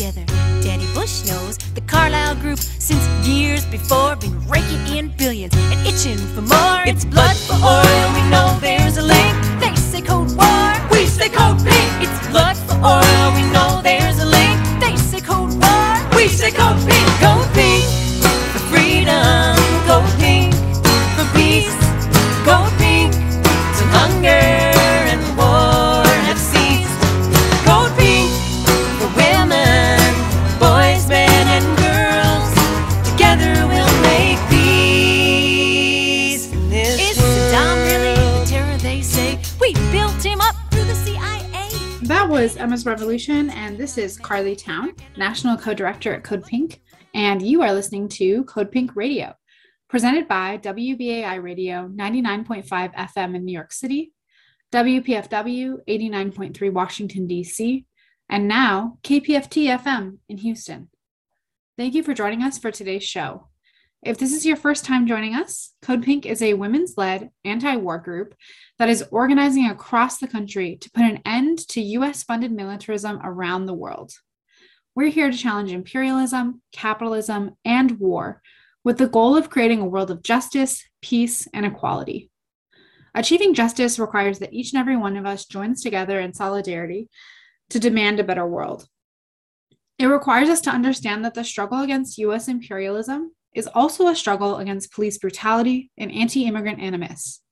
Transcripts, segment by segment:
together. Danny Bush knows the Carlyle Group since years before been raking in billions and itching for more. It's blood for oil. We know there's a link. They say code war. We say code pink. It's blood for oil. We know there's a link. They say code war. We say code pink. Code pink was Emma's Revolution, and this is Carley Towne, National Co Director at Code Pink, and you are listening to Code Pink Radio, presented by WBAI Radio 99.5 FM in New York City, WPFW 89.3 Washington, D.C., and now KPFT FM in Houston. Thank you for joining us for today's show. If this is your first time joining us, Code Pink is a women's led anti war group that is organizing across the country to put an end to US funded militarism around the world. We're here to challenge imperialism, capitalism, and war with the goal of creating a world of justice, peace, and equality. Achieving justice requires that each and every one of us joins together in solidarity to demand a better world. It requires us to understand that the struggle against US imperialism is also a struggle against police brutality and anti immigrant animus.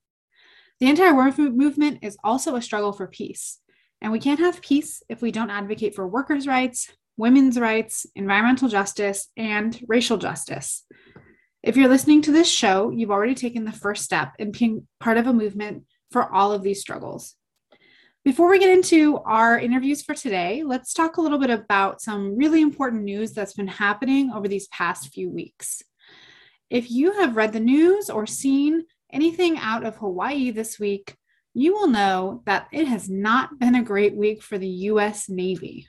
The anti war movement is also a struggle for peace, and we can't have peace if we don't advocate for workers' rights, women's rights, environmental justice, and racial justice. If you're listening to this show, you've already taken the first step in being part of a movement for all of these struggles. Before we get into our interviews for today, let's talk a little bit about some really important news that's been happening over these past few weeks. If you have read the news or seen anything out of Hawaii this week, you will know that it has not been a great week for the US Navy.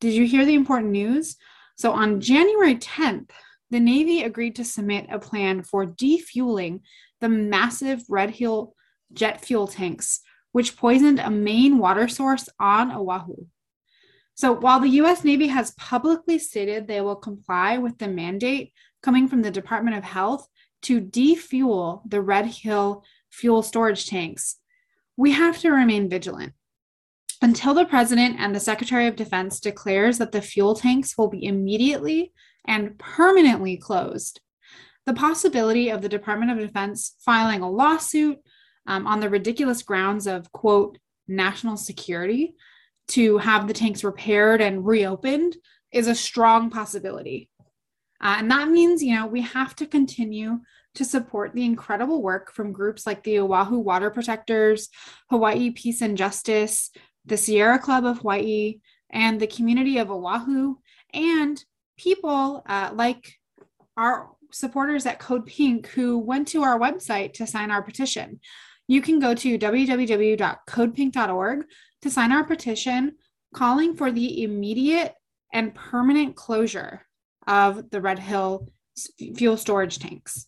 Did you hear the important news? So, on January 10th, the Navy agreed to submit a plan for defueling the massive Red Hill jet fuel tanks, which poisoned a main water source on Oahu. So, while the US Navy has publicly stated they will comply with the mandate coming from the Department of Health to defuel the Red Hill fuel storage tanks, we have to remain vigilant. Until the President and the Secretary of Defense declares that the fuel tanks will be immediately and permanently closed, the possibility of the Department of Defense filing a lawsuit um, on the ridiculous grounds of, quote, national security to have the tanks repaired and reopened is a strong possibility. Uh, and that means, you know, we have to continue to support the incredible work from groups like the Oahu Water Protectors, Hawaii Peace and Justice, the Sierra Club of Hawaii, and the community of Oahu, and people uh, like our supporters at Code Pink who went to our website to sign our petition. You can go to www.codepink.org to sign our petition calling for the immediate and permanent closure of the Red Hill fuel storage tanks.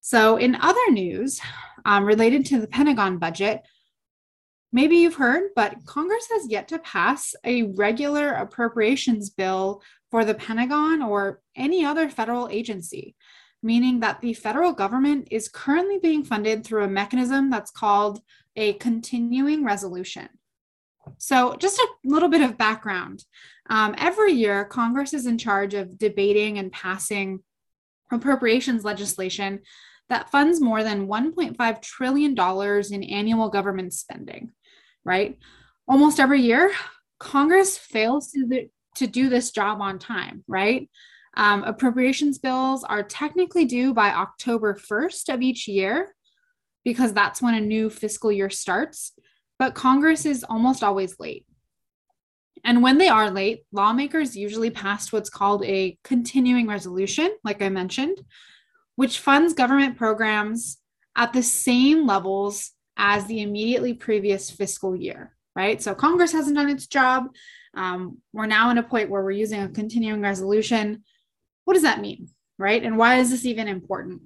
So, in other news um, related to the Pentagon budget, maybe you've heard, but Congress has yet to pass a regular appropriations bill for the Pentagon or any other federal agency, meaning that the federal government is currently being funded through a mechanism that's called a continuing resolution. So, just a little bit of background. Um, every year, Congress is in charge of debating and passing appropriations legislation that funds more than $1.5 trillion in annual government spending, right? Almost every year, Congress fails to, to do this job on time, right? Um, appropriations bills are technically due by October 1st of each year because that's when a new fiscal year starts, but Congress is almost always late. And when they are late, lawmakers usually pass what's called a continuing resolution, like I mentioned, which funds government programs at the same levels as the immediately previous fiscal year, right? So Congress hasn't done its job. Um, we're now in a point where we're using a continuing resolution. What does that mean, right? And why is this even important?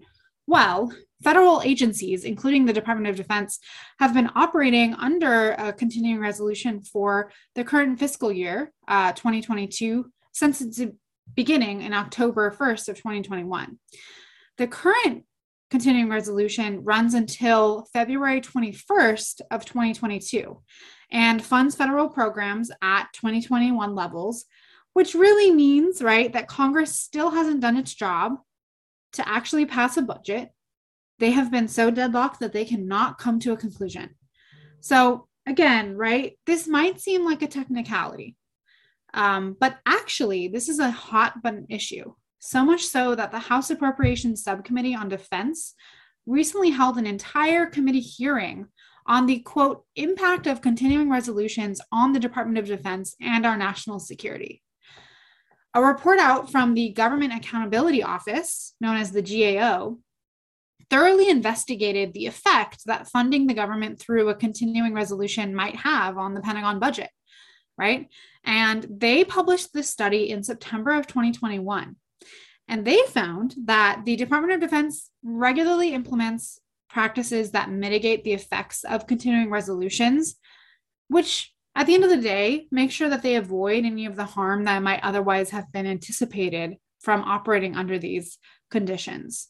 Well, federal agencies, including the Department of Defense, have been operating under a continuing resolution for the current fiscal year, uh, 2022, since its beginning in October 1st of 2021. The current continuing resolution runs until February 21st of 2022 and funds federal programs at 2021 levels, which really means, right, that Congress still hasn't done its job to actually pass a budget. They have been so deadlocked that they cannot come to a conclusion. So, again, right, this might seem like a technicality, um, but actually, this is a hot button issue. So much so that the House Appropriations Subcommittee on Defense recently held an entire committee hearing on the quote impact of continuing resolutions on the Department of Defense and our national security. A report out from the Government Accountability Office, known as the GAO, thoroughly investigated the effect that funding the government through a continuing resolution might have on the Pentagon budget, right? And they published this study in September of 2021. And they found that the Department of Defense regularly implements practices that mitigate the effects of continuing resolutions, which at the end of the day, make sure that they avoid any of the harm that might otherwise have been anticipated from operating under these conditions.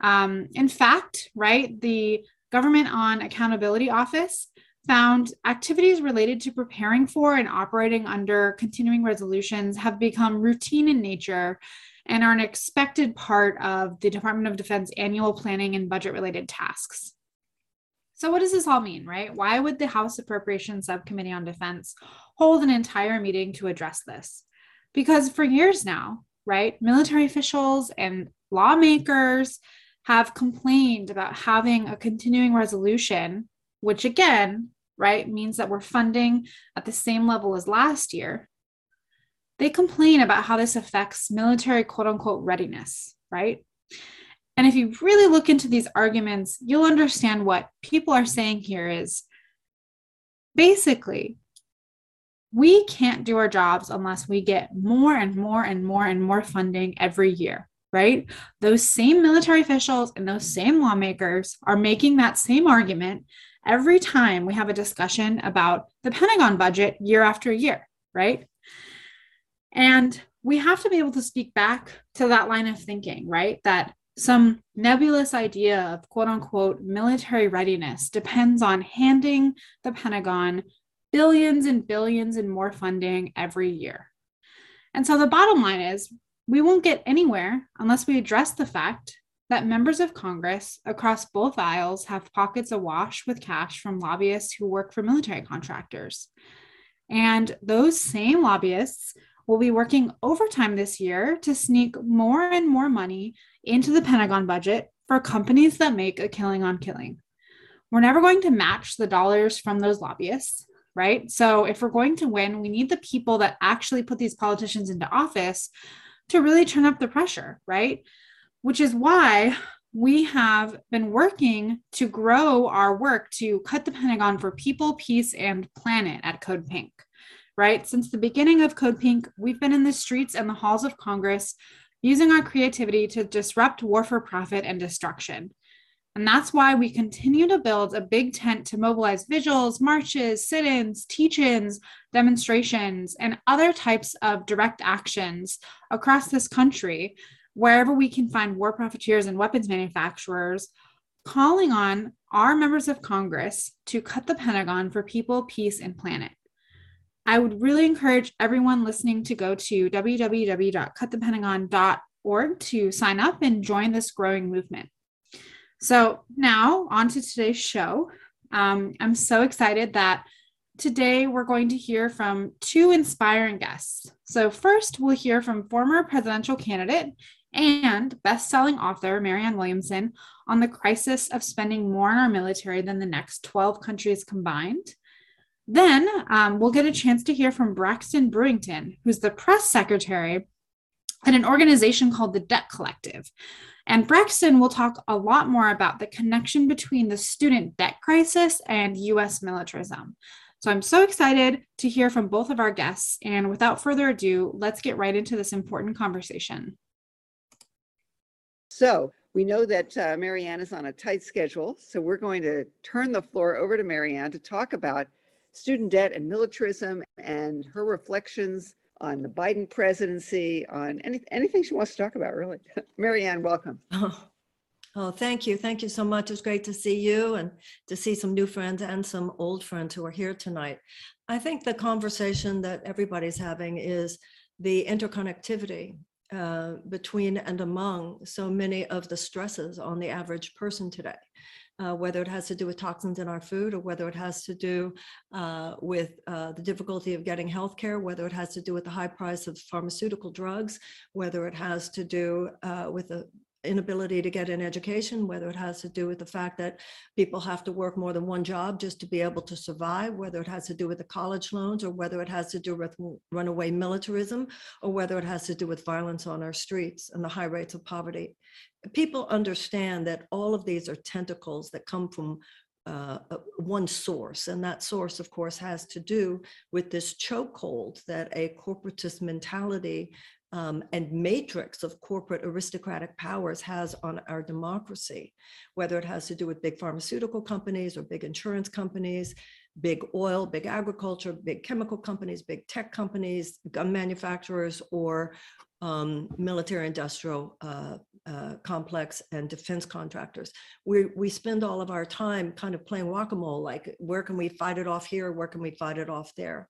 Um, in fact, right, the Government on Accountability Office found activities related to preparing for and operating under continuing resolutions have become routine in nature and are an expected part of the Department of Defense annual planning and budget related tasks. So, what does this all mean, right? Why would the House Appropriations Subcommittee on Defense hold an entire meeting to address this? Because for years now, right, military officials and lawmakers have complained about having a continuing resolution, which again, right, means that we're funding at the same level as last year, they complain about how this affects military quote unquote readiness, right? And if you really look into these arguments, you'll understand what people are saying here is basically, we can't do our jobs unless we get more and more and more and more funding every year, right? Those same military officials and those same lawmakers are making that same argument every time we have a discussion about the Pentagon budget year after year, right? And we have to be able to speak back to that line of thinking, right? That some nebulous idea of quote unquote military readiness depends on handing the Pentagon billions and billions and more funding every year. And so the bottom line is we won't get anywhere unless we address the fact that members of Congress across both aisles have pockets awash with cash from lobbyists who work for military contractors. And those same lobbyists will be working overtime this year to sneak more and more money into the Pentagon budget for companies that make a killing on killing. We're never going to match the dollars from those lobbyists, right? So if we're going to win, we need the people that actually put these politicians into office to really turn up the pressure, right? Which is why we have been working to grow our work to cut the Pentagon for people, peace, and planet at Code Pink right? Since the beginning of Code Pink, we've been in the streets and the halls of Congress using our creativity to disrupt war for profit and destruction. And that's why we continue to build a big tent to mobilize vigils, marches, sit ins, teach ins, demonstrations, and other types of direct actions across this country, wherever we can find war profiteers and weapons manufacturers, calling on our members of Congress to cut the Pentagon for people, peace, and planet. I would really encourage everyone listening to go to www.cutthepentagon.org to sign up and join this growing movement. So, now on to today's show. Um, I'm so excited that today we're going to hear from two inspiring guests. So, first, we'll hear from former presidential candidate and best-selling author Marianne Williamson on the crisis of spending more on our military than the next 12 countries combined. Then um, we'll get a chance to hear from Braxton Brewington, who's the press secretary at an organization called the Debt Collective. And Braxton will talk a lot more about the connection between the student debt crisis and US militarism. So I'm so excited to hear from both of our guests. And without further ado, let's get right into this important conversation. So, We know that uh, Marianne is on a tight schedule, so we're going to turn the floor over to Marianne to talk about student debt and militarism and her reflections on the Biden presidency, on any, anything she wants to talk about, really. Marianne, welcome. Oh, oh, thank you. Thank you so much. It's great to see you and to see some new friends and some old friends who are here tonight. I think the conversation that everybody's having is the interconnectivity uh, between and among so many of the stresses on the average person today. Uh, whether it has to do with toxins in our food or whether it has to do uh, with uh, the difficulty of getting health care, whether it has to do with the high price of pharmaceutical drugs, whether it has to do uh, with the inability to get an education, whether it has to do with the fact that people have to work more than one job just to be able to survive, whether it has to do with the college loans, or whether it has to do with runaway militarism, or whether it has to do with violence on our streets and the high rates of poverty. People understand that all of these are tentacles that come from uh, uh, one source, and that source, of course, has to do with this chokehold that a corporatist mentality um, and matrix of corporate aristocratic powers has on our democracy, whether it has to do with big pharmaceutical companies or big insurance companies, big oil, big agriculture, big chemical companies, big tech companies, gun manufacturers, or um, military industrial uh, uh, complex and defense contractors. We, we spend all of our time kind of playing whack-a-mole, like where can we fight it off here? Where can we fight it off there?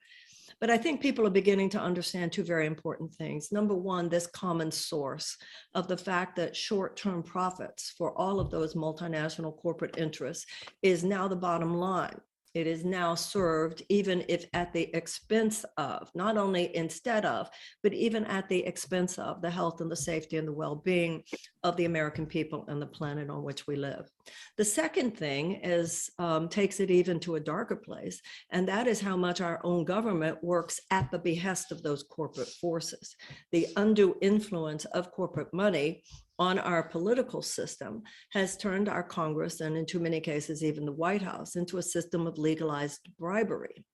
But I think people are beginning to understand two very important things. Number one, this common source of the fact that short-term profits for all of those multinational corporate interests is now the bottom line. It is now served, even if at the expense of, not only instead of, but even at the expense of the health and the safety and the well-being of the American people and the planet on which we live. The second thing is um, takes it even to a darker place, and that is how much our own government works at the behest of those corporate forces. The undue influence of corporate money on our political system has turned our Congress and in too many cases, even the White House into a system of legalized bribery.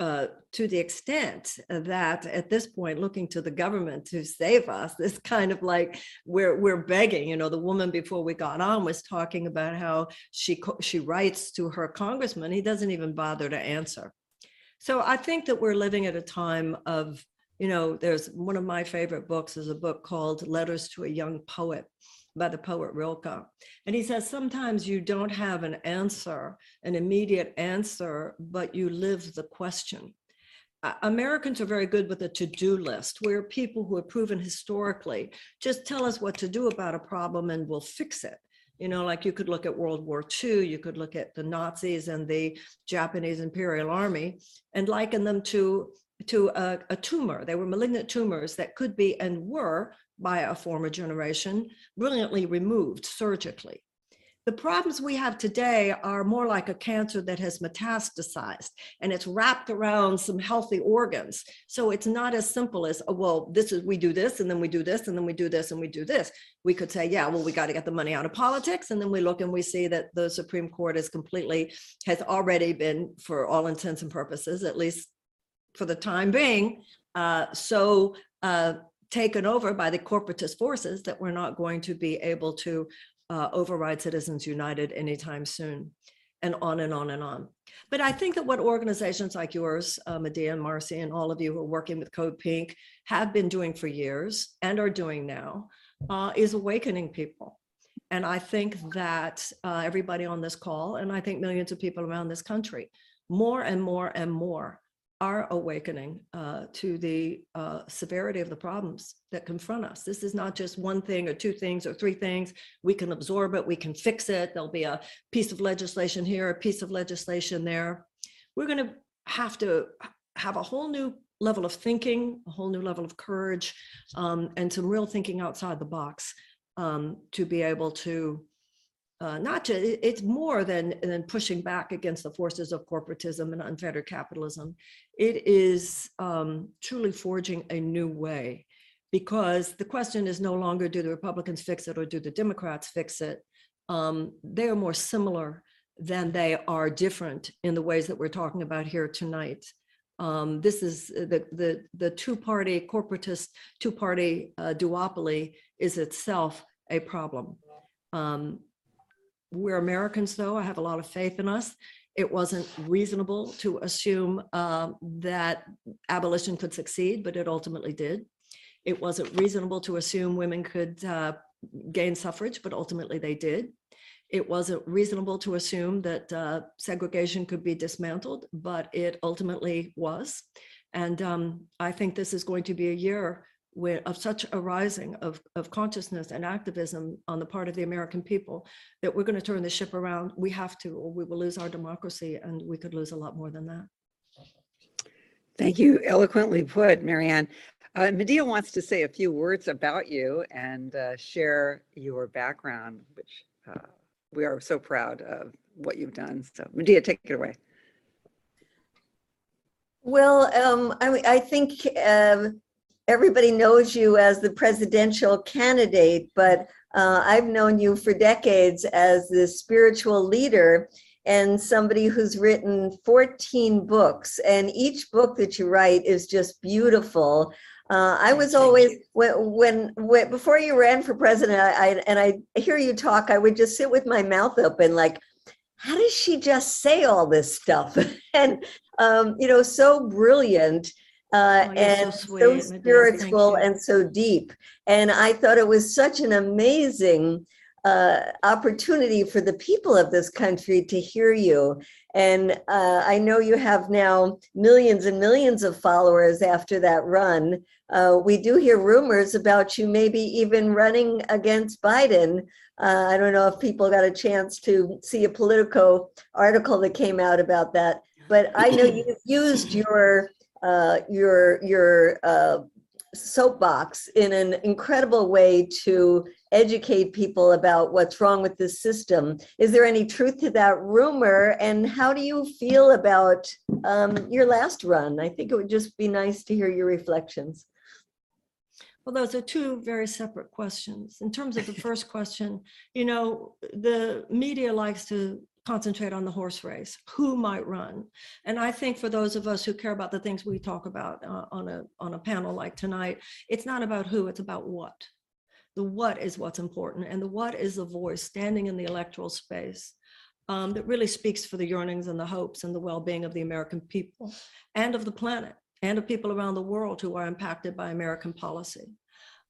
Uh, to the extent that at this point, looking to the government to save us, this kind of like we're we're begging. You know, the woman before we got on was talking about how she she writes to her congressman, he doesn't even bother to answer. So I think that we're living at a time of you know, there's one of my favorite books is a book called Letters to a Young Poet by the poet Rilke. And he says, sometimes you don't have an answer, an immediate answer, but you live the question. Americans are very good with a to-do list where people who have proven historically just tell us what to do about a problem and we'll fix it. You know, like you could look at World War II, you could look at the Nazis and the Japanese Imperial Army and liken them to to a, a, tumor. They were malignant tumors that could be and were by a former generation brilliantly removed surgically. The problems we have today are more like a cancer that has metastasized and it's wrapped around some healthy organs. So it's not as simple as, oh, well, this is, we do this and then we do this and then we do this and we do this. We could say, yeah, well, we got to get the money out of politics. And then we look and we see that the Supreme Court is completely, has already been, for all intents and purposes, at least for the time being, uh, so uh, taken over by the corporatist forces that we're not going to be able to uh, override Citizens United anytime soon, and on and on and on. But I think that what organizations like yours, uh, Medea and Marcy, and all of you who are working with Code Pink have been doing for years and are doing now uh, is awakening people. And I think that uh, everybody on this call, and I think millions of people around this country, more and more and more are awakening uh, to the uh, severity of the problems that confront us. This is not just one thing or two things or three things. We can absorb it, we can fix it. There'll be a piece of legislation here, a piece of legislation there. We're going to have to have a whole new level of thinking, a whole new level of courage, um, and some real thinking outside the box um, to be able to uh, not to, it's more than, than pushing back against the forces of corporatism and unfettered capitalism. It is um, truly forging a new way because the question is no longer do the Republicans fix it or do the Democrats fix it? Um, they are more similar than they are different in the ways that we're talking about here tonight. Um, this is the, the, the two-party corporatist, two-party uh, duopoly is itself a problem. Um, we're Americans, though. I have a lot of faith in us. It wasn't reasonable to assume um, that abolition could succeed, but it ultimately did. It wasn't reasonable to assume women could uh, gain suffrage, but ultimately they did. It wasn't reasonable to assume that uh, segregation could be dismantled, but it ultimately was. And um, I think this is going to be a year where, of such a rising of, of consciousness and activism on the part of the American people that we're going to turn the ship around. We have to, or we will lose our democracy, and we could lose a lot more than that. Thank you. Eloquently put, Marianne. Uh, Medea wants to say a few words about you and uh, share your background, which uh, we are so proud of what you've done. So Medea, take it away. Well, um, I, I think um, everybody knows you as the presidential candidate, but uh, I've known you for decades as the spiritual leader and somebody who's written 14 books. And each book that you write is just beautiful. Uh, I was always when, when when before you ran for president, I, I and I hear you talk, I would just sit with my mouth open, like, how does she just say all this stuff? and um, you know, so brilliant uh, Oh, you're so and so, sweet. Thank spiritual you. and so deep. And I thought it was such an amazing uh, opportunity for the people of this country to hear you. And uh, I know you have now millions and millions of followers after that run. Uh, we do hear rumors about you maybe even running against Biden. Uh, I don't know if people got a chance to see a Politico article that came out about that, but I know you've used your uh, your your uh, soapbox in an incredible way to educate people about what's wrong with this system. Is there any truth to that rumor? And how do you feel about um, your last run? I think it would just be nice to hear your reflections. Well, those are two very separate questions. In terms of the first question, you know, the media likes to concentrate on the horse race, who might run. And I think for those of us who care about the things we talk about uh, on a on a panel like tonight, it's not about who, it's about what. The what is what's important, and the what is the voice standing in the electoral space um, that really speaks for the yearnings and the hopes and the well-being of the American people and of the planet and of people around the world who are impacted by American policy.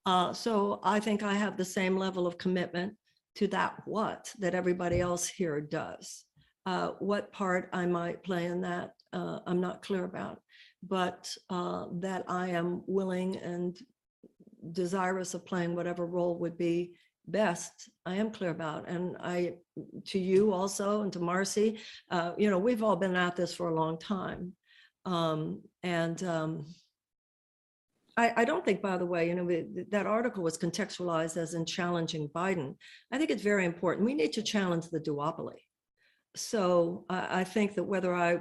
Uh, so I think I have the same level of commitment to that what that everybody else here does. Uh, what part I might play in that, uh, I'm not clear about, but uh, that I am willing and desirous of playing whatever role would be best, I am clear about. And I, to you also, and to Marcy, uh, you know, we've all been at this for a long time. Um, and um, I, I don't think, by the way, you know, that article was contextualized as in challenging Biden. I think it's very important. We need to challenge the duopoly. So I, I think that whether I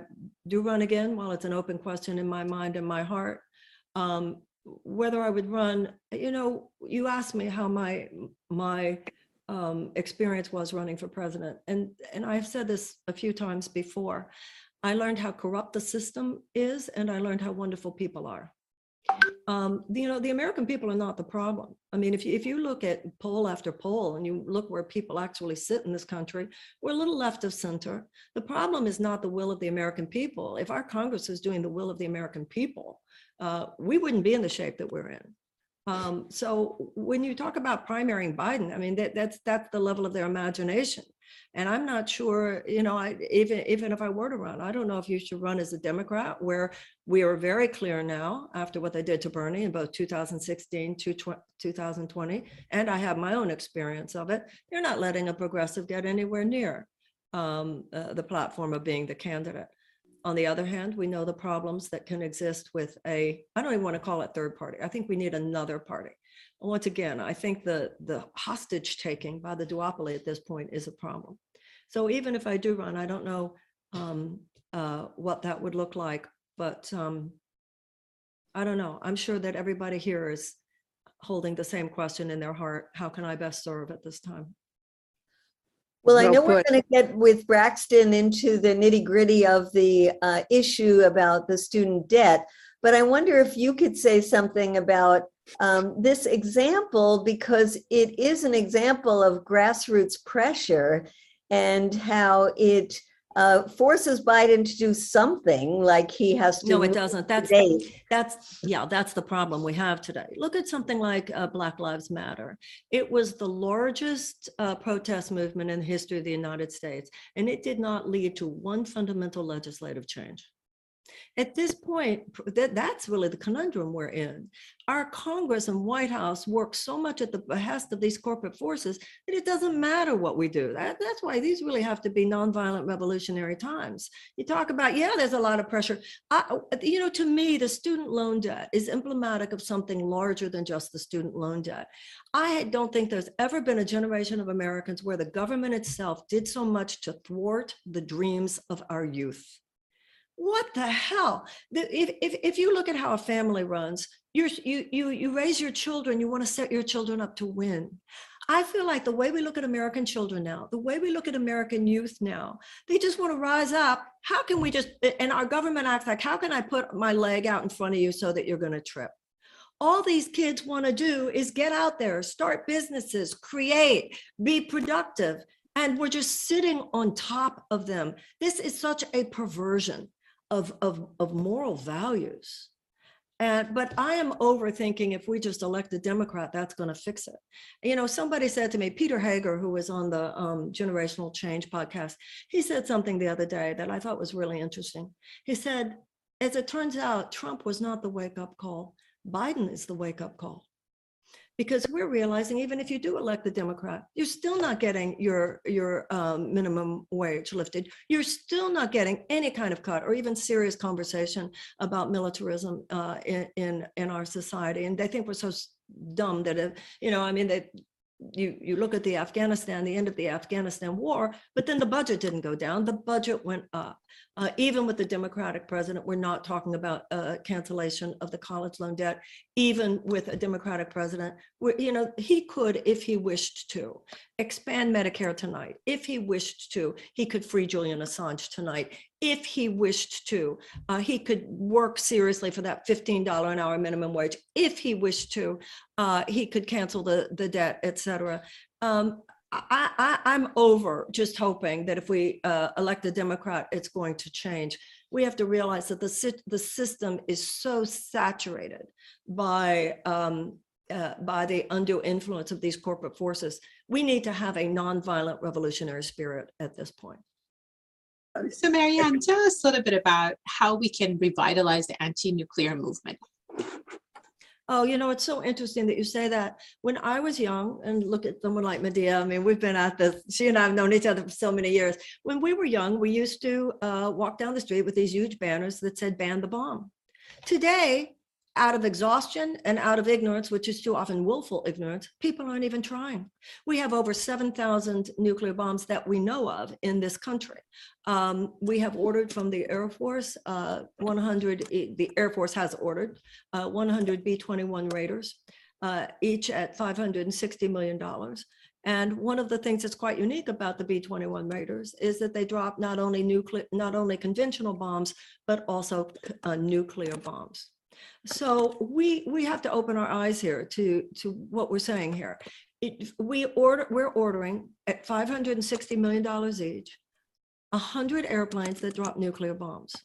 do run again, while it's an open question in my mind and my heart, um, whether I would run, you know, you asked me how my my um, experience was running for president, and and I've said this a few times before. I learned how corrupt the system is, and I learned how wonderful people are. Um, you know, the American people are not the problem. I mean, if you if you look at poll after poll and you look where people actually sit in this country, we're a little left of center. The problem is not the will of the American people. If our Congress is doing the will of the American people, uh, we wouldn't be in the shape that we're in. Um, so when you talk about primarying Biden, I mean that that's that's the level of their imagination. And I'm not sure, you know, I even even if I were to run, I don't know if you should run as a Democrat, where we are very clear now after what they did to Bernie in both 2016 to 2020, and I have my own experience of it. They're not letting a progressive get anywhere near um, uh, the platform of being the candidate. On the other hand, we know the problems that can exist with a, I don't even want to call it third party. I think we need another party. And Once again, I think the, the hostage taking by the duopoly at this point is a problem. So even if I do run, I don't know um, uh, what that would look like, but um, I don't know. I'm sure that everybody here is holding the same question in their heart. How can I best serve at this time? Well, I Well know we're going to get with Braxton into the nitty gritty of the uh, issue about the student debt, but I wonder if you could say something about um, this example because it is an example of grassroots pressure and how it uh, forces Biden to do something like he has to. No, it doesn't. That's, that's, yeah, that's the problem we have today. Look at something like uh, Black Lives Matter. It was the largest uh, protest movement in the history of the United States, and it did not lead to one fundamental legislative change. At this point, that, that's really the conundrum we're in. Our Congress and White House work so much at the behest of these corporate forces that it doesn't matter what we do. That, that's why these really have to be nonviolent revolutionary times. You talk about, yeah, there's a lot of pressure. I, uh, you know, to me, the student loan debt is emblematic of something larger than just the student loan debt. I don't think there's ever been a generation of Americans where the government itself did so much to thwart the dreams of our youth. What the hell? If, if, if you look at how a family runs, you're, you, you, you raise your children, you want to set your children up to win. I feel like the way we look at American children now, the way we look at American youth now, they just want to rise up. How can we just, and our government acts like, how can I put my leg out in front of you so that you're going to trip? All these kids want to do is get out there, start businesses, create, be productive. And we're just sitting on top of them. This is such a perversion of, of, of moral values. And, but I am overthinking if we just elect a Democrat, that's going to fix it. You know, somebody said to me, Peter Hager, who was on the um, Generational Change podcast, he said something the other day that I thought was really interesting. He said, as it turns out, Trump was not the wake up call. Biden is the wake up call. Because we're realizing even if you do elect the Democrat, you're still not getting your, your um, minimum wage lifted. You're still not getting any kind of cut or even serious conversation about militarism uh, in, in, in our society. And they think we're so dumb that, uh, you know, I mean, that you, you look at the Afghanistan, the end of the Afghanistan war, but then the budget didn't go down. The budget went up. Uh, even with the Democratic president, we're not talking about uh, cancellation of the college loan debt. Even with a Democratic president, you know he could, if he wished to, expand Medicare tonight. If he wished to, he could free Julian Assange tonight. If he wished to, uh, he could work seriously for that $15 an hour minimum wage. If he wished to, uh, he could cancel the, the debt, et cetera. Um, I, I, I'm over just hoping that if we uh, elect a Democrat, it's going to change. We have to realize that the, the system is so saturated by, um, uh, by the undue influence of these corporate forces. We need to have a nonviolent revolutionary spirit at this point. So Marianne, tell us a little bit about how we can revitalize the anti-nuclear movement. Oh, you know, it's so interesting that you say that. When I was young, and look at someone like Medea, I mean, we've been at this, she and I have known each other for so many years. When we were young, we used to uh, walk down the street with these huge banners that said ban the bomb. Today, out of exhaustion and out of ignorance, which is too often willful ignorance, people aren't even trying. We have over 7,000 nuclear bombs that we know of in this country. Um, we have ordered from the Air Force uh, 100, e- the Air Force has ordered uh, 100 B-21 Raiders, uh, each at $560 million. And one of the things that's quite unique about the B-21 Raiders is that they drop not only nuclear, not only conventional bombs, but also uh, nuclear bombs. So we, we have to open our eyes here to, to what we're saying here. It, we order, we're ordering at $560 million each, 100 airplanes that drop nuclear bombs.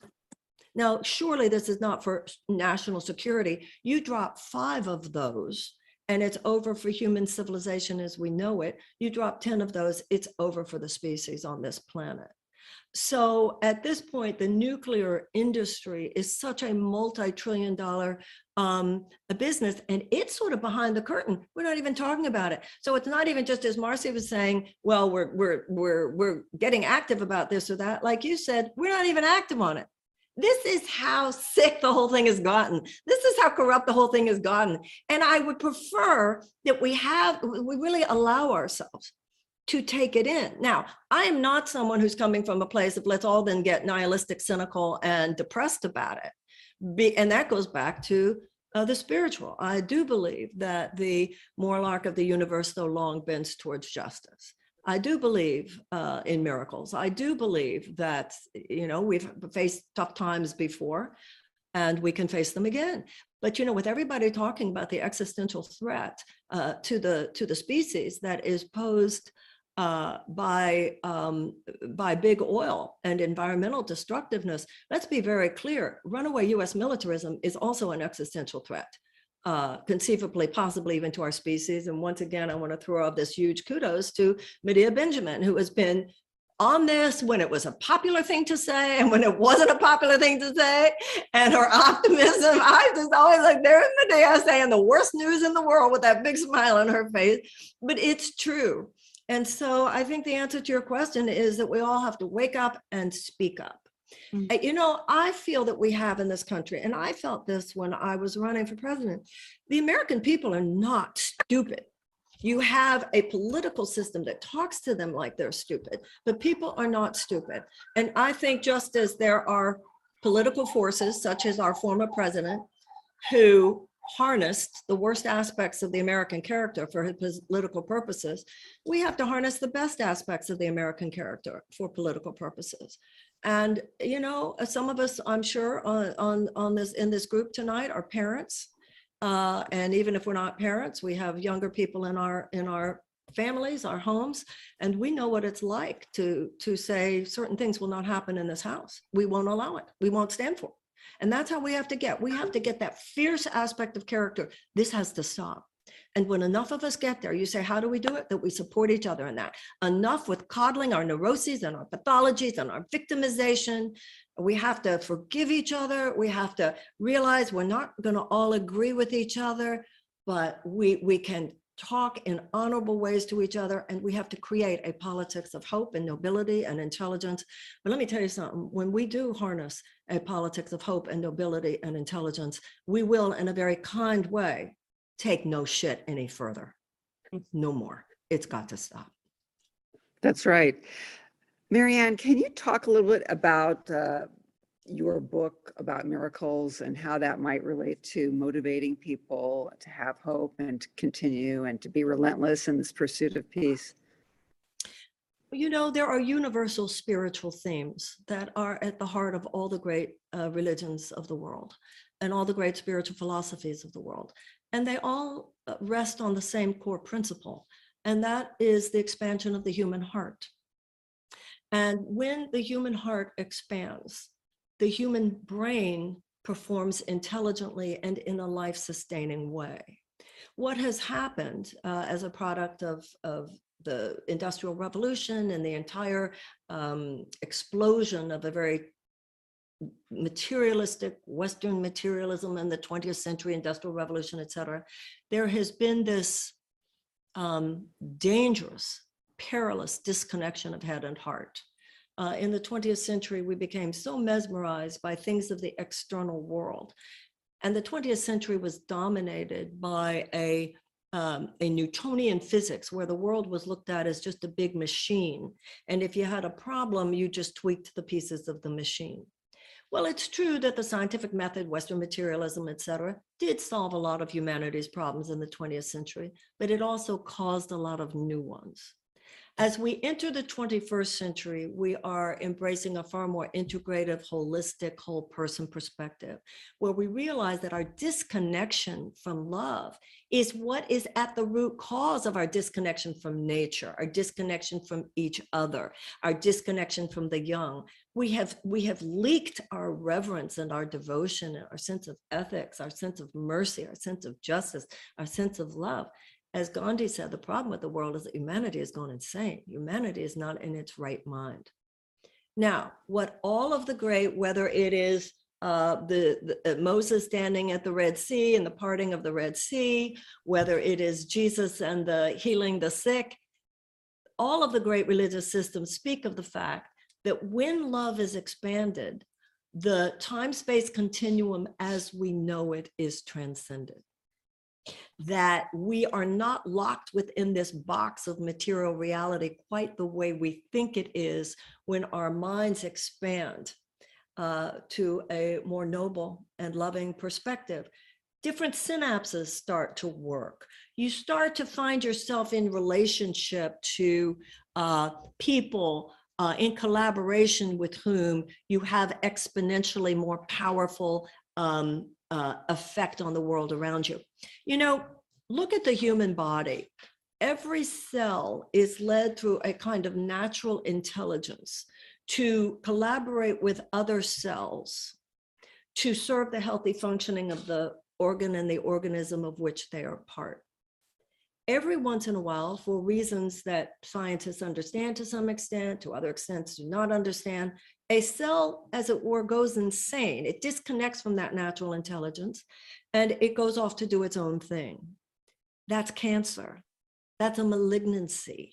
Now, surely this is not for national security. You drop five of those and it's over for human civilization as we know it. You drop 10 of those, it's over for the species on this planet. So at this point, the nuclear industry is such a multi-trillion dollar um, a business and it's sort of behind the curtain. We're not even talking about it. So it's not even just as Marcy was saying, well, we're, we're, we're, we're getting active about this or that. Like you said, we're not even active on it. This is how sick the whole thing has gotten. This is how corrupt the whole thing has gotten. And I would prefer that we have, we really allow ourselves to take it in. Now, I am not someone who's coming from a place of let's all then get nihilistic, cynical, and depressed about it. Be, and that goes back to uh, the spiritual. I do believe that the moral arc of the universe though long bends towards justice. I do believe uh, in miracles. I do believe that, you know, we've faced tough times before and we can face them again. But you know, with everybody talking about the existential threat uh, to the to the species that is posed uh, by um, by big oil and environmental destructiveness, let's be very clear: runaway U.S. militarism is also an existential threat, uh, conceivably, possibly even to our species. And once again, I want to throw out this huge kudos to Medea Benjamin, who has been on this when it was a popular thing to say and when it wasn't a popular thing to say and her optimism i just always like there's medea saying the worst news in the world with that big smile on her face but it's true and so i think the answer to your question is that we all have to wake up and speak up Mm. Uh, you know i feel that we have in this country and i felt this when i was running for president the american people are not stupid you have a political system that talks to them like they're stupid, but people are not stupid. And I think just as there are political forces, such as our former president, who harnessed the worst aspects of the American character for political purposes, we have to harness the best aspects of the American character for political purposes. And you know, some of us, I'm sure, on on, on this in this group tonight are parents uh, and even if we're not parents, we have younger people in our in our families, our homes, and we know what it's like to to say certain things will not happen in this house. We won't allow it. We won't stand for it. And that's how we have to get. We have to get that fierce aspect of character. This has to stop. And when enough of us get there, you say, how do we do it? That we support each other in that. Enough with coddling our neuroses and our pathologies and our victimization. We have to forgive each other. We have to realize we're not going to all agree with each other, but we, we can talk in honorable ways to each other and we have to create a politics of hope and nobility and intelligence. But let me tell you something when we do harness a politics of hope and nobility and intelligence we will in a very kind way take no shit any further. No more. It's got to stop. That's right. Marianne, can you talk a little bit about uh, your book about miracles and how that might relate to motivating people to have hope and to continue and to be relentless in this pursuit of peace? You know, there are universal spiritual themes that are at the heart of all the great uh, religions of the world and all the great spiritual philosophies of the world. And they all uh, rest on the same core principle, and that is the expansion of the human heart. And when the human heart expands, the human brain performs intelligently and in a life sustaining way. What has happened uh, as a product of, of the Industrial Revolution and the entire um, explosion of a very materialistic Western materialism and the 20th century Industrial Revolution, et cetera, there has been this um, dangerous, perilous disconnection of head and heart. Uh, in the 20th century, we became so mesmerized by things of the external world. And the 20th century was dominated by a, um, a Newtonian physics where the world was looked at as just a big machine. And if you had a problem, you just tweaked the pieces of the machine. Well, it's true that the scientific method, Western materialism, et cetera, did solve a lot of humanity's problems in the 20th century, but it also caused a lot of new ones. As we enter the 21st century, we are embracing a far more integrative, holistic, whole person perspective, where we realize that our disconnection from love is what is at the root cause of our disconnection from nature, our disconnection from each other, our disconnection from the young. We have we have leaked our reverence and our devotion, and our sense of ethics, our sense of mercy, our sense of justice, our sense of love as Gandhi said, the problem with the world is that humanity has gone insane. Humanity is not in its right mind. Now, what all of the great, whether it is uh, the, the uh, Moses standing at the Red Sea and the parting of the Red Sea, whether it is Jesus and the healing the sick, all of the great religious systems speak of the fact that when love is expanded, the time space continuum as we know it is transcended that we are not locked within this box of material reality quite the way we think it is when our minds expand uh, to a more noble and loving perspective. Different synapses start to work. You start to find yourself in relationship to uh, people uh, in collaboration with whom you have exponentially more powerful um, uh, effect on the world around you. You know, look at the human body. Every cell is led through a kind of natural intelligence to collaborate with other cells to serve the healthy functioning of the organ and the organism of which they are part. Every once in a while, for reasons that scientists understand to some extent, to other extents do not understand, a cell, as it were, goes insane. It disconnects from that natural intelligence and it goes off to do its own thing. That's cancer. That's a malignancy.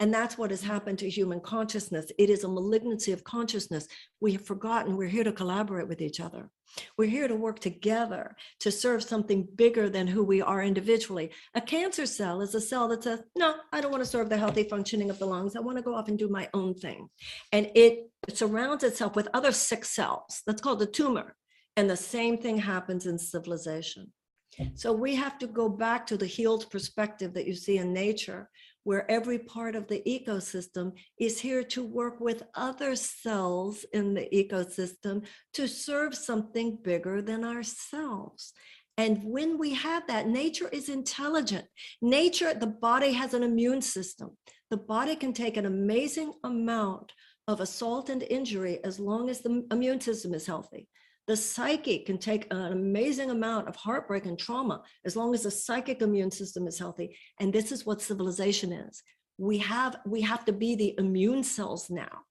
And that's what has happened to human consciousness. It is a malignancy of consciousness. We have forgotten we're here to collaborate with each other. We're here to work together to serve something bigger than who we are individually. A cancer cell is a cell that says, No, I don't want to serve the healthy functioning of the lungs. I want to go off and do my own thing. And it surrounds itself with other sick cells. That's called a tumor. And the same thing happens in civilization. Hmm. So we have to go back to the healed perspective that you see in nature, where every part of the ecosystem is here to work with other cells in the ecosystem to serve something bigger than ourselves. And when we have that, nature is intelligent. Nature, the body has an immune system. The body can take an amazing amount of assault and injury as long as the immune system is healthy. The psyche can take an amazing amount of heartbreak and trauma as long as the psychic immune system is healthy. And this is what civilization is. We have we have to be the immune cells now.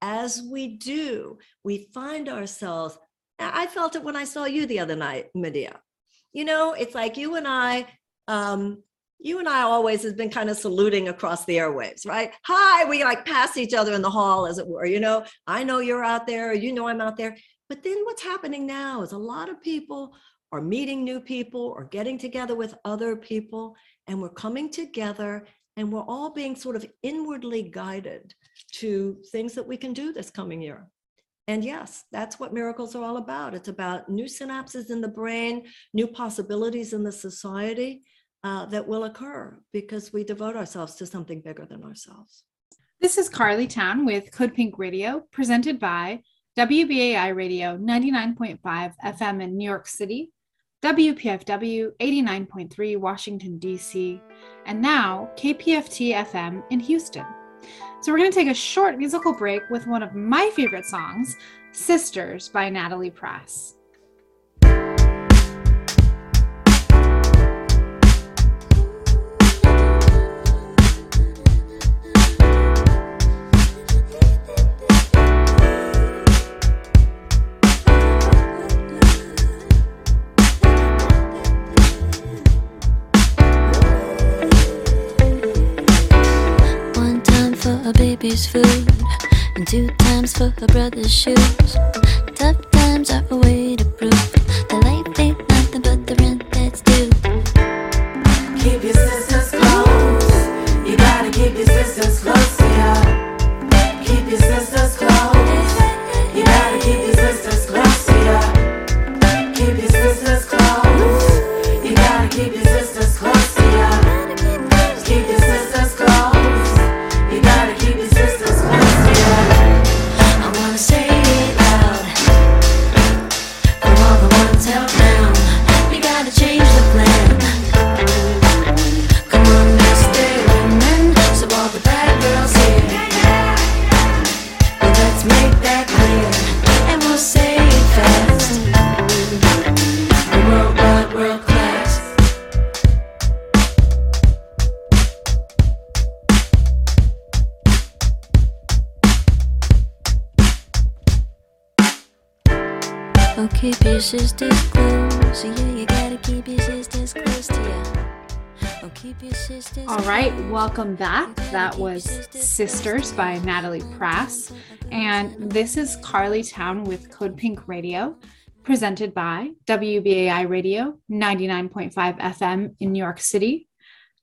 As we do, we find ourselves. I felt it when I saw you the other night, Medea. You know, it's like you and I, um, you and I always has been kind of saluting across the airwaves, right? Hi, we like pass each other in the hall, as it were. You know, I know you're out there, you know I'm out there. But then what's happening now is a lot of people are meeting new people or getting together with other people, and we're coming together and we're all being sort of inwardly guided to things that we can do this coming year. And yes, that's what miracles are all about. It's about new synapses in the brain, new possibilities in the society uh, that will occur because we devote ourselves to something bigger than ourselves. This is Carley Towne with Code Pink Radio, presented by WBAI Radio 99.5 FM in New York City, WPFW 89.3 Washington, D.C., and now KPFT FM in Houston. So, we're going to take a short musical break with one of my favorite songs, Sisters by Natalie Prass. For her brother's shoes. Sisters by Natalie Prass. And this is Carley Towne with Code Pink Radio, presented by WBAI Radio 99.5 FM in New York City,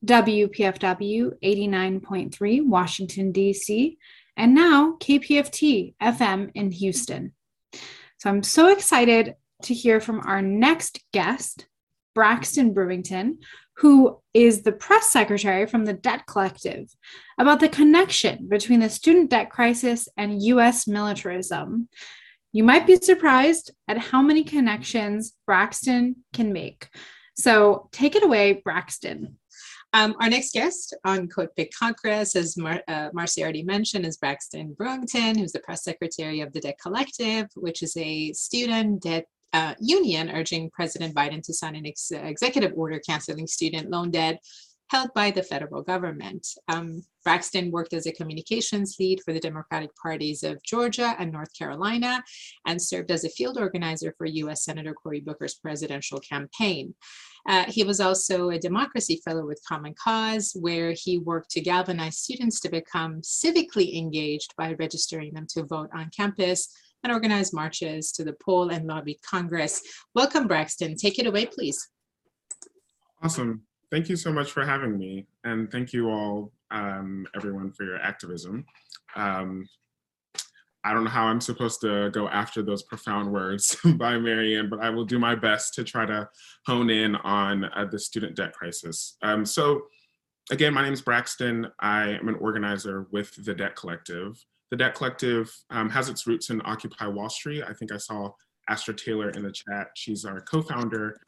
WPFW 89.3 Washington, D.C., and now KPFT FM in Houston. So I'm so excited to hear from our next guest, Braxton Brewington, who is the press secretary from the Debt Collective, about the connection between the student debt crisis and US militarism. You might be surprised at how many connections Braxton can make. So take it away, Braxton. Um, our next guest on Code Pink Congress, as Mar- uh, Marcy already mentioned, is Braxton Brewington, who's the press secretary of the Debt Collective, which is a student debt uh, union urging President Biden to sign an ex- executive order canceling student loan debt held by the federal government. Um, Braxton worked as a communications lead for the Democratic parties of Georgia and North Carolina and served as a field organizer for US Senator Cory Booker's presidential campaign. Uh, he was also a democracy fellow with Common Cause, where he worked to galvanize students to become civically engaged by registering them to vote on campus and organize marches to the poll and lobby Congress. Welcome, Braxton. Take it away, please. Awesome. Thank you so much for having me. And thank you all, um, everyone, for your activism. Um, I don't know how I'm supposed to go after those profound words by Marianne, but I will do my best to try to hone in on uh, the student debt crisis. Um, so, again, my name is Braxton. I am an organizer with the Debt Collective. The Debt Collective um, has its roots in Occupy Wall Street. I think I saw Astra Taylor in the chat. She's our co-founder.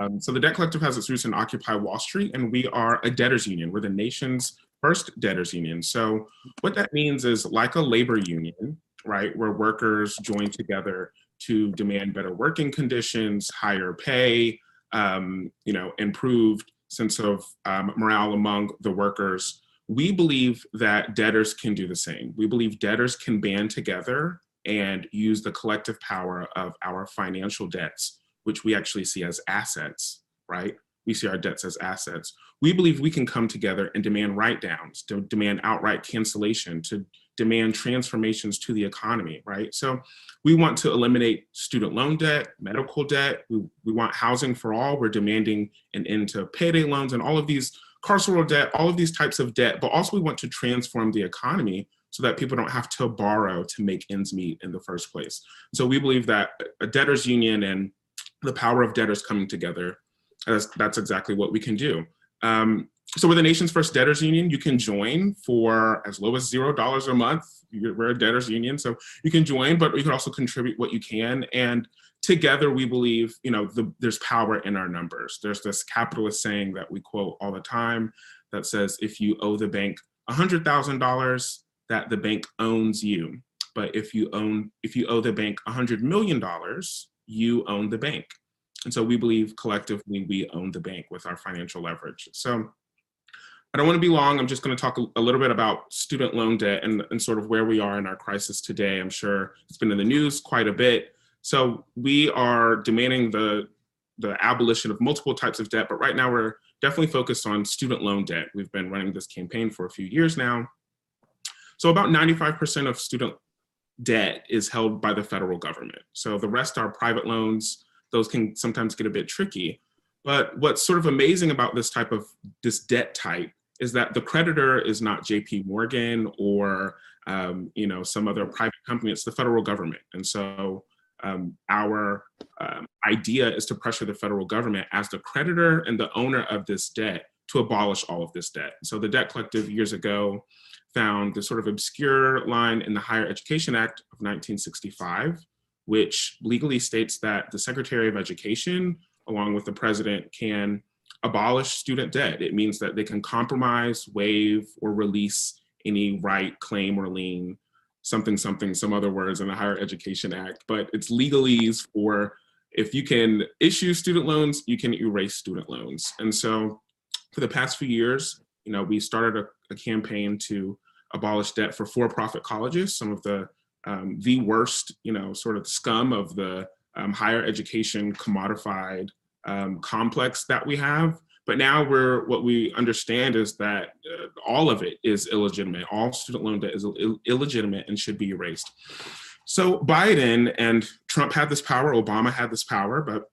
Um, so the Debt Collective has its roots in Occupy Wall Street, and we are a debtors union. We're the nation's first debtors union. So what that means is like a labor union, right, where workers join together to demand better working conditions, higher pay, um, you know, improved sense of um, morale among the workers. We believe that debtors can do the same. We believe debtors can band together and use the collective power of our financial debts, which we actually see as assets, right? We see our debts as assets. We believe we can come together and demand write downs, to demand outright cancellation, to demand transformations to the economy, right? So we want to eliminate student loan debt, medical debt. We, we want housing for all. We're demanding an end to payday loans and all of these carceral debt, all of these types of debt, but also we want to transform the economy so that people don't have to borrow to make ends meet in the first place. So we believe that a debtors union and the power of debtors coming together, that's, that's exactly what we can do. Um, so we're the nation's first debtors union. You can join for as low as zero dollars a month. We're a debtors union, so you can join, but you can also contribute what you can. And together, we believe, you know, the, there's power in our numbers. There's this capitalist saying that we quote all the time that says, if you owe the bank $100,000, that the bank owns you. But if you own, if you owe the bank $100 million, you own the bank. And so we believe collectively we own the bank with our financial leverage. So I don't want to be long. I'm just going to talk a, little bit about student loan debt and, and sort of where we are in our crisis today. I'm sure it's been in the news quite a bit. So we are demanding the the abolition of multiple types of debt, but right now we're definitely focused on student loan debt. We've been running this campaign for a few years now. So about 95% of student debt is held by the federal government. So the rest are private loans. Those can sometimes get a bit tricky. But what's sort of amazing about this type of this debt type is that the creditor is not JP Morgan or um, you know some other private company, it's the federal government. And so um, our um, idea is to pressure the federal government as the creditor and the owner of this debt to abolish all of this debt. So the debt collective years ago found the sort of obscure line in the Higher Education Act of 1965, which legally states that the Secretary of Education, along with the president, can abolish student debt. It means that they can compromise, waive, or release any right, claim, or lien, something, something, some other words in the Higher Education Act. But it's legalese for if you can issue student loans, you can erase student loans. And so for the past few years, you know, we started a, a campaign to abolish debt for for-profit colleges, some of the um, the worst, you know, sort of scum of the um, higher education commodified um, complex that we have. But now we're what we understand is that uh, all of it is illegitimate. All student loan debt is Ill- illegitimate and should be erased. So Biden and Trump had this power. Obama had this power, but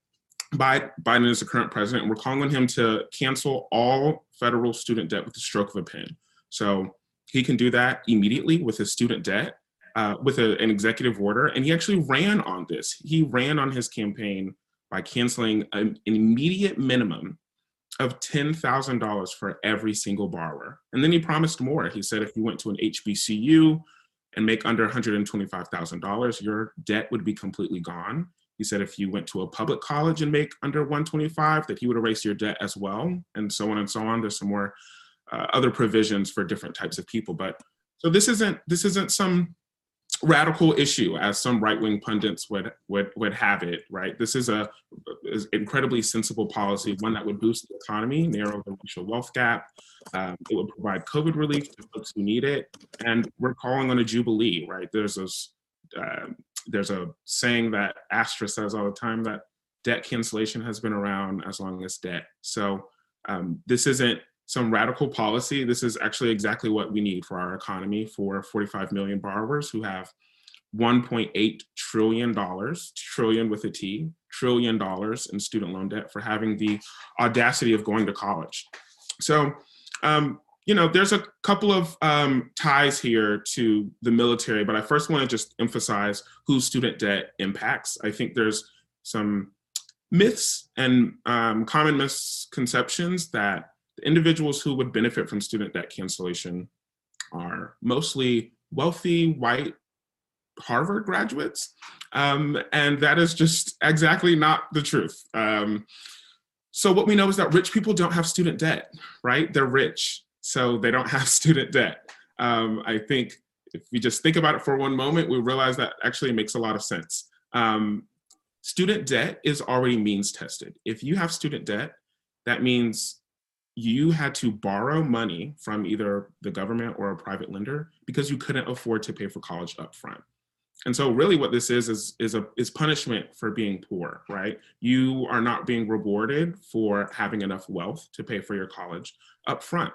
Biden is the current president, and we're calling on him to cancel all federal student debt with the stroke of a pen. So he can do that immediately with his student debt, uh, with a, an executive order. And he actually ran on this. He ran on his campaign by canceling an, immediate minimum of $10,000 for every single borrower. And then he promised more. He said if you went to an HBCU, and make under $125,000, your debt would be completely gone. He said if you went to a public college and make under 125, that he would erase your debt as well, and so on and so on. There's some more uh, other provisions for different types of people, but so this isn't this isn't some radical issue as some right-wing pundits would would would have it. Right, this is a is incredibly sensible policy, one that would boost the economy, narrow the racial wealth gap. Um, it would provide COVID relief to folks who need it, and we're calling on a jubilee. Right, there's this. Uh, there's a saying that Astra says all the time that debt cancellation has been around as long as debt. So um, this isn't some radical policy. This is actually exactly what we need for our economy for 45 million borrowers who have 1.8 trillion dollars, trillion with a T, trillion dollars in student loan debt for having the audacity of going to college. So um, you know, there's a couple of um, ties here to the military, but I first want to just emphasize who student debt impacts. I think there's some myths and um, common misconceptions that the individuals who would benefit from student debt cancellation are mostly wealthy white Harvard graduates. Um, and that is just exactly not the truth. Um, so what we know is that rich people don't have student debt, right? They're rich so they don't have student debt. Um, I think if we just think about it for one moment, we realize that actually makes a lot of sense. Um, student debt is already means tested. If you have student debt, that means you had to borrow money from either the government or a private lender because you couldn't afford to pay for college upfront. And so really what this is is is a is punishment for being poor, right? You are not being rewarded for having enough wealth to pay for your college upfront.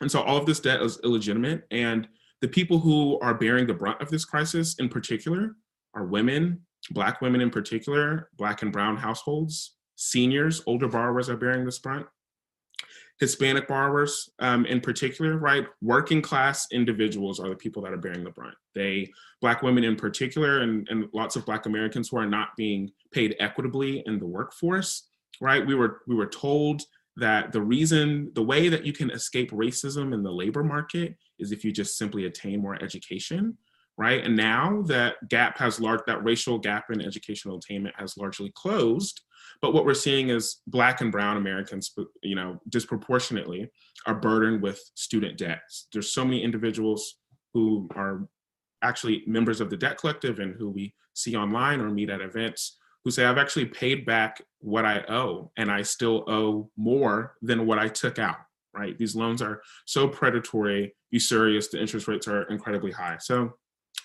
And so all of this debt is illegitimate. And the people who are bearing the brunt of this crisis in particular are women, Black women in particular, Black and Brown households, seniors, older borrowers are bearing this brunt. Hispanic borrowers um, in particular, right? Working class individuals are the people that are bearing the brunt. They, Black women in particular, and, and lots of Black Americans who are not being paid equitably in the workforce, right? We were, we were told that the reason, the way that you can escape racism in the labor market is if you just simply attain more education, right? And now that gap has large, that racial gap in educational attainment has largely closed. But what we're seeing is Black and Brown Americans, you know, disproportionately are burdened with student debts. There's so many individuals who are actually members of the debt collective and who we see online or meet at events who say, I've actually paid back what I owe and I still owe more than what I took out, right? These loans are so predatory, usurious, the interest rates are incredibly high. So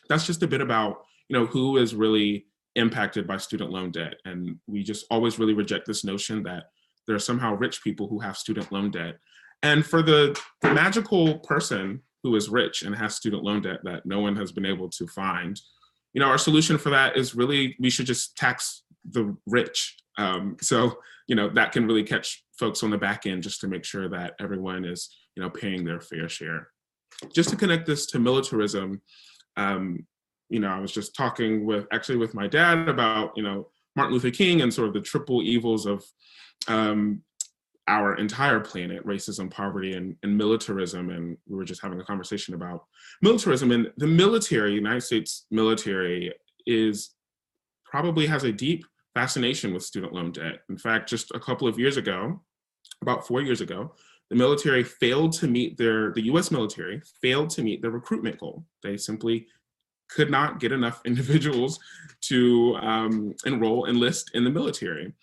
that's just a bit about, you know, who is really impacted by student loan debt. And we just always really reject this notion that there are somehow rich people who have student loan debt. And for the, the magical person who is rich and has student loan debt that no one has been able to find, you know, our solution for that is really we should just tax the rich. Um, so, you know, that can really catch folks on the back end just to make sure that everyone is, you know, paying their fair share. Just to connect this to militarism, um, you know, I was just talking with actually with my dad about, you know, Martin Luther King and sort of the triple evils of um, our entire planet racism, poverty, and, and militarism. And we were just having a conversation about militarism. And the military, United States military, is probably has a deep fascination with student loan debt. In fact, just a couple of years ago, about four years ago, the military failed to meet their, the US military failed to meet their recruitment goal. They simply could not get enough individuals to um, enroll, enlist in the military.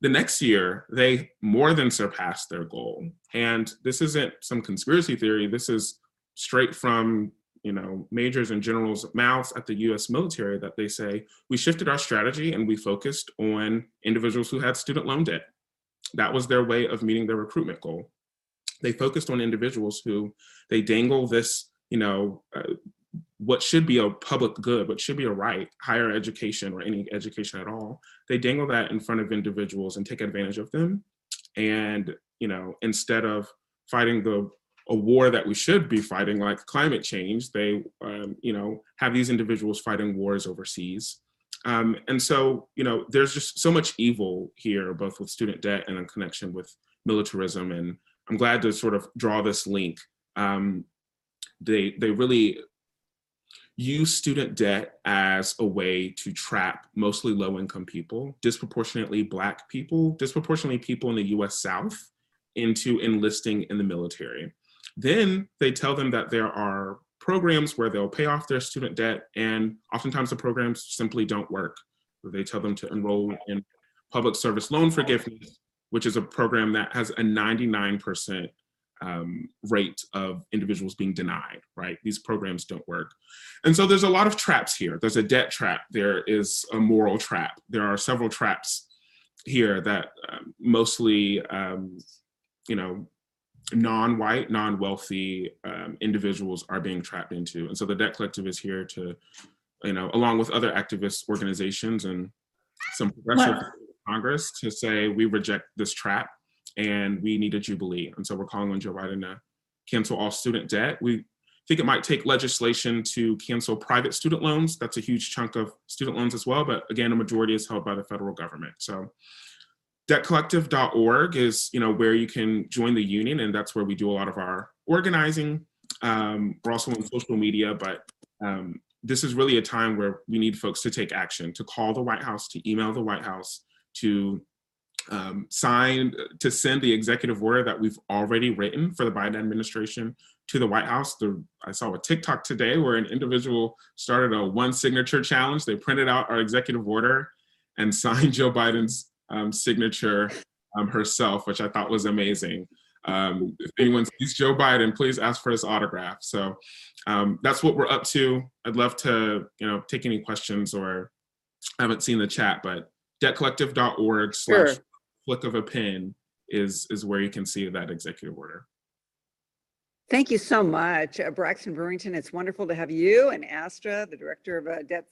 The next year, they more than surpassed their goal. And this isn't some conspiracy theory, this is straight from you know, majors and generals' mouths at the US military that they say, we shifted our strategy and we focused on individuals who had student loan debt. That was their way of meeting their recruitment goal. They focused on individuals who they dangle this, you know, uh, what should be a public good, what should be a right, higher education or any education at all. They dangle that in front of individuals and take advantage of them. And, you know, instead of fighting the a war that we should be fighting, like climate change. They, um, you know, have these individuals fighting wars overseas. Um, and so, you know, there's just so much evil here, both with student debt and in connection with militarism. And I'm glad to sort of draw this link. Um, they, they really, use student debt as a way to trap mostly low income people, disproportionately Black people, disproportionately people in the US South into enlisting in the military. Then they tell them that there are programs where they'll pay off their student debt, and oftentimes the programs simply don't work. They tell them to enroll in public service loan forgiveness, which is a program that has a 99% um, rate of individuals being denied, right? These programs don't work. And so there's a lot of traps here. There's a debt trap, there is a moral trap. There are several traps here that um, mostly, um, you know, non-white, non-wealthy um, individuals are being trapped into. And so the Debt Collective is here to, you know, along with other activist organizations and some progressive Congress to say we reject this trap and we need a jubilee. And so we're calling on Joe Biden to cancel all student debt. We think it might take legislation to cancel private student loans. That's a huge chunk of student loans as well. But again, a majority is held by the federal government. So debtcollective.org is you know where you can join the union and that's where we do a lot of our organizing um, we're also on social media but um, this is really a time where we need folks to take action to call the white house to email the white house to um, to send the executive order that we've already written for the biden administration to the white house the, i saw a tiktok today where an individual started a one signature challenge they printed out our executive order and signed joe biden's um, signature um, herself, which I thought was amazing. Um, if anyone sees Joe Biden, please ask for his autograph. So um, that's what we're up to. I'd love to, you know, take any questions or I haven't seen the chat, but debtcollective.org slash Sure. Flick of a pen is is where you can see that executive order. Thank you so much, uh, Braxton Brewington. It's wonderful to have you and Astra, the director of uh, Debt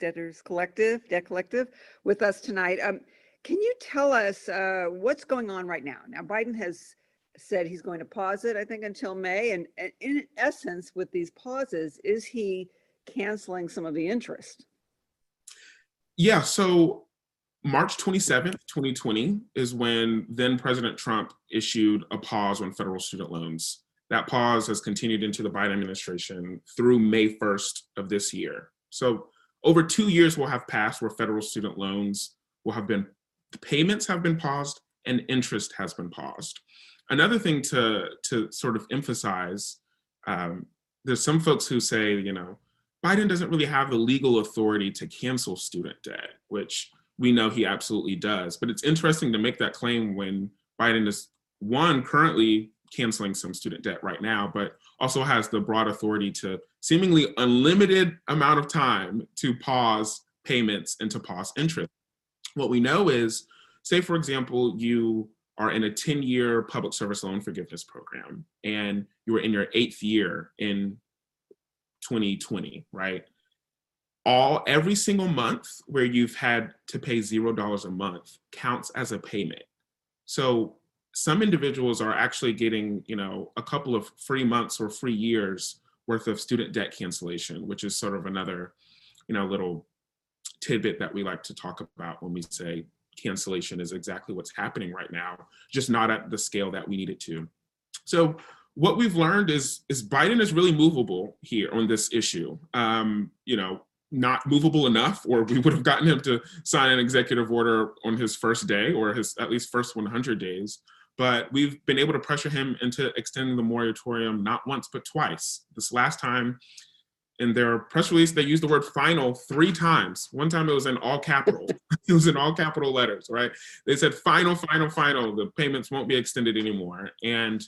Debtors Collective, Debt Collective, with us tonight. Um, can you tell us uh, what's going on right now? Now, Biden has said he's going to pause it, I think, until May. And, and in essence, with these pauses, is he canceling some of the interest? Yeah, so March 27th, 2020 is when then President Trump issued a pause on federal student loans. That pause has continued into the Biden administration through May 1st of this year. So over two years will have passed where federal student loans will have been, payments have been paused and interest has been paused. Another thing to, to sort of emphasize, um, there's some folks who say, you know, Biden doesn't really have the legal authority to cancel student debt, which we know he absolutely does. But it's interesting to make that claim when Biden is one currently canceling some student debt right now, but also has the broad authority to seemingly unlimited amount of time to pause payments and to pause interest. What we know is, say for example, you are in a 10-year public service loan forgiveness program and you are in your eighth year in 2020, right? All every single month where you've had to pay zero dollars a month counts as a payment. So some individuals are actually getting, you know, a couple of free months or free years worth of student debt cancellation, which is sort of another, you know, little tidbit that we like to talk about when we say cancellation is exactly what's happening right now, just not at the scale that we need it to. So what we've learned is is Biden is really movable here on this issue. Um, you know, not movable enough, or we would have gotten him to sign an executive order on his first day or his at least first 100 days. But we've been able to pressure him into extending the moratorium not once but twice. This last time, in their press release, they used the word final three times. One time it was in all capital. it was in all capital letters, right? They said final, final, final. The payments won't be extended anymore. And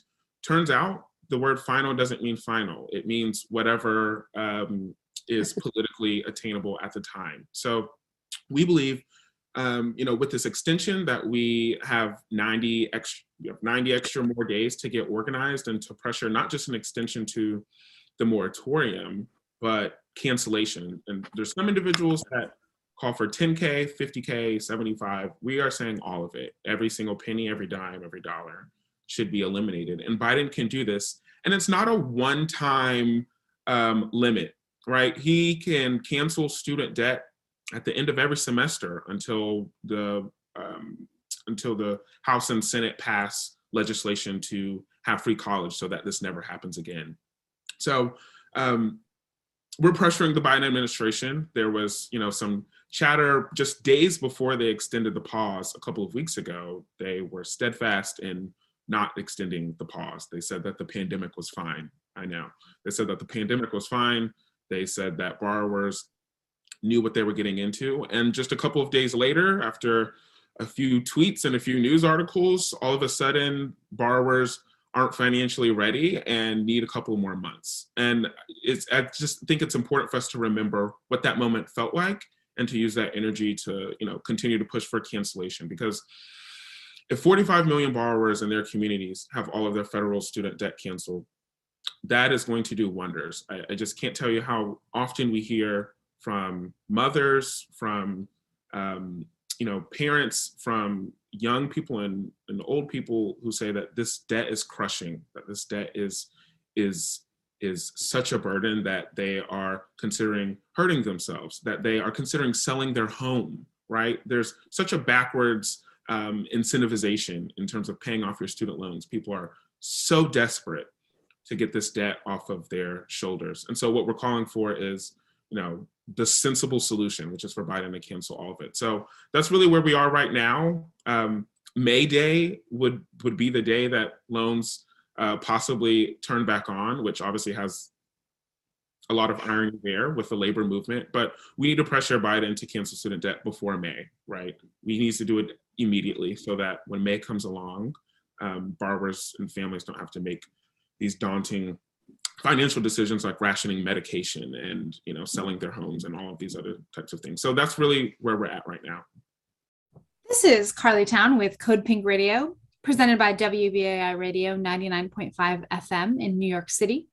turns out the word final doesn't mean final. It means whatever um, is politically attainable at the time. So we believe, um, you know, with this extension that we have 90 extra, 90 extra more days to get organized and to pressure not just an extension to the moratorium, but cancellation. And there's some individuals that call for 10K, 50K, 75. We are saying all of it, every single penny, every dime, every dollar should be eliminated. And Biden can do this. And it's not a one time um, limit, right? He can cancel student debt at the end of every semester until the um, until the House and Senate pass legislation to have free college so that this never happens again. So um, we're pressuring the Biden administration. There was, you know, some chatter just days before they extended the pause a couple of weeks ago. They were steadfast in not extending the pause. They said that the pandemic was fine. I know. They said that the pandemic was fine. They said that borrowers knew what they were getting into. And just a couple of days later, after a few tweets and a few news articles, all of a sudden borrowers aren't financially ready and need a couple more months. And it's I just think it's important for us to remember what that moment felt like and to use that energy to, you know, continue to push for cancellation because if 45 million borrowers in their communities have all of their federal student debt canceled, that is going to do wonders. I, I just can't tell you how often we hear from mothers, from um, you know parents, from young people and, and old people who say that this debt is crushing, that this debt is is is such a burden that they are considering hurting themselves, that they are considering selling their home. Right? There's such a backwards um, incentivization in terms of paying off your student loans. People are so desperate to get this debt off of their shoulders. And so what we're calling for is, you know, the sensible solution, which is for Biden to cancel all of it. So that's really where we are right now. Um, May Day would would be the day that loans uh, possibly turn back on, which obviously has a lot of irony there with the labor movement. But we need to pressure Biden to cancel student debt before May, right? We need to do it immediately so that when May comes along, um, borrowers and families don't have to make these daunting financial decisions like rationing medication and you know selling their homes and all of these other types of things so that's really where we're at right now This is Carley Towne with Code Pink Radio, presented by WBAI Radio 99.5 FM in New York City,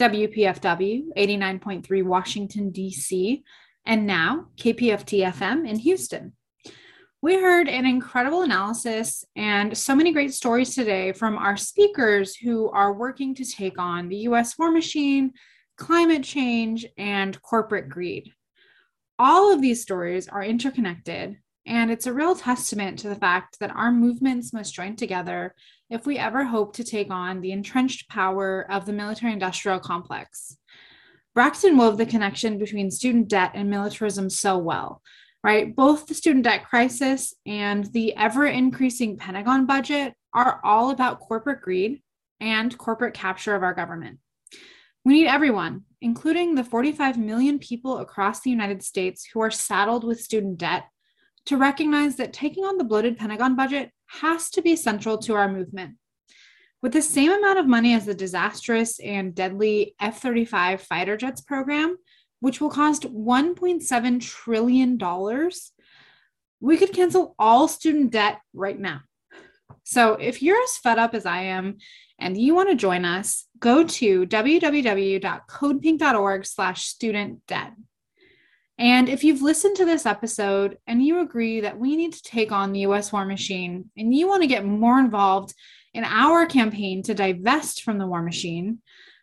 WPFW 89.3 Washington, D.C., and now KPFT FM in Houston. We heard an incredible analysis and so many great stories today from our speakers who are working to take on the US war machine, climate change, and corporate greed. All of these stories are interconnected, and it's a real testament to the fact that our movements must join together if we ever hope to take on the entrenched power of the military industrial complex. Braxton wove the connection between student debt and militarism so well right? Both the student debt crisis and the ever increasing Pentagon budget are all about corporate greed and corporate capture of our government. We need everyone, including the 45 million people across the United States who are saddled with student debt, to recognize that taking on the bloated Pentagon budget has to be central to our movement. With the same amount of money as the disastrous and deadly F 35 fighter jets program, which will cost $1.7 trillion, we could cancel all student debt right now. So if you're as fed up as I am and you want to join us, go to www.codepink.org slash student debt. And if you've listened to this episode and you agree that we need to take on the US war machine and you want to get more involved in our campaign to divest from the war machine,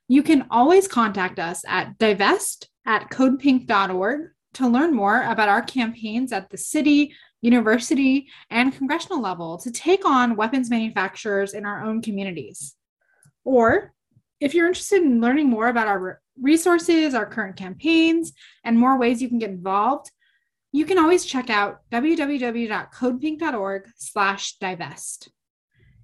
you can always contact us at divest at codepink.org to learn more about our campaigns at the city, university, and congressional level to take on weapons manufacturers in our own communities. Or if you're interested in learning more about our resources, our current campaigns, and more ways you can get involved, you can always check out www.codepink.org slash divest.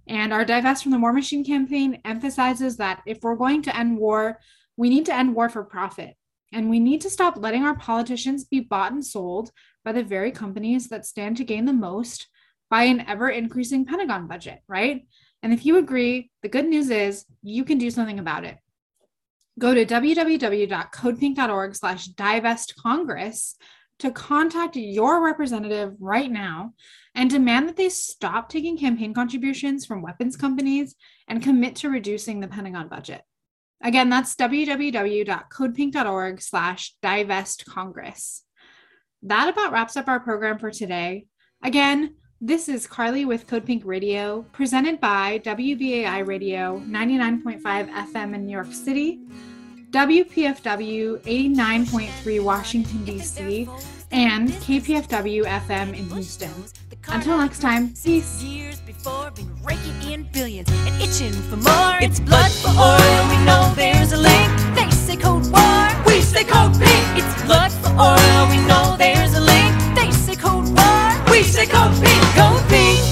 And our Divest from the War Machine campaign emphasizes that if we're going to end war, we need to end war for profit. And we need to stop letting our politicians be bought and sold by the very companies that stand to gain the most by an ever increasing Pentagon budget, right? And if you agree, the good news is you can do something about it. Go to www.codepink.org slash divest congress to contact your representative right now and demand that they stop taking campaign contributions from weapons companies and commit to reducing the Pentagon budget. Again, that's www.codepink.org slash divest congress. That about wraps up our program for today. Again, this is Carley with Code Pink Radio, presented by WBAI Radio 99.5 FM in New York City, WPFW 89.3 Washington, D.C., and KPFT FM in Houston. Until next time, see. Years before, been raking in billions and itching for more. It's blood for oil. We know there's a link. They say War. We say Pink. It's blood for oil. We know there's a link. They say War. We say Pink. Pink.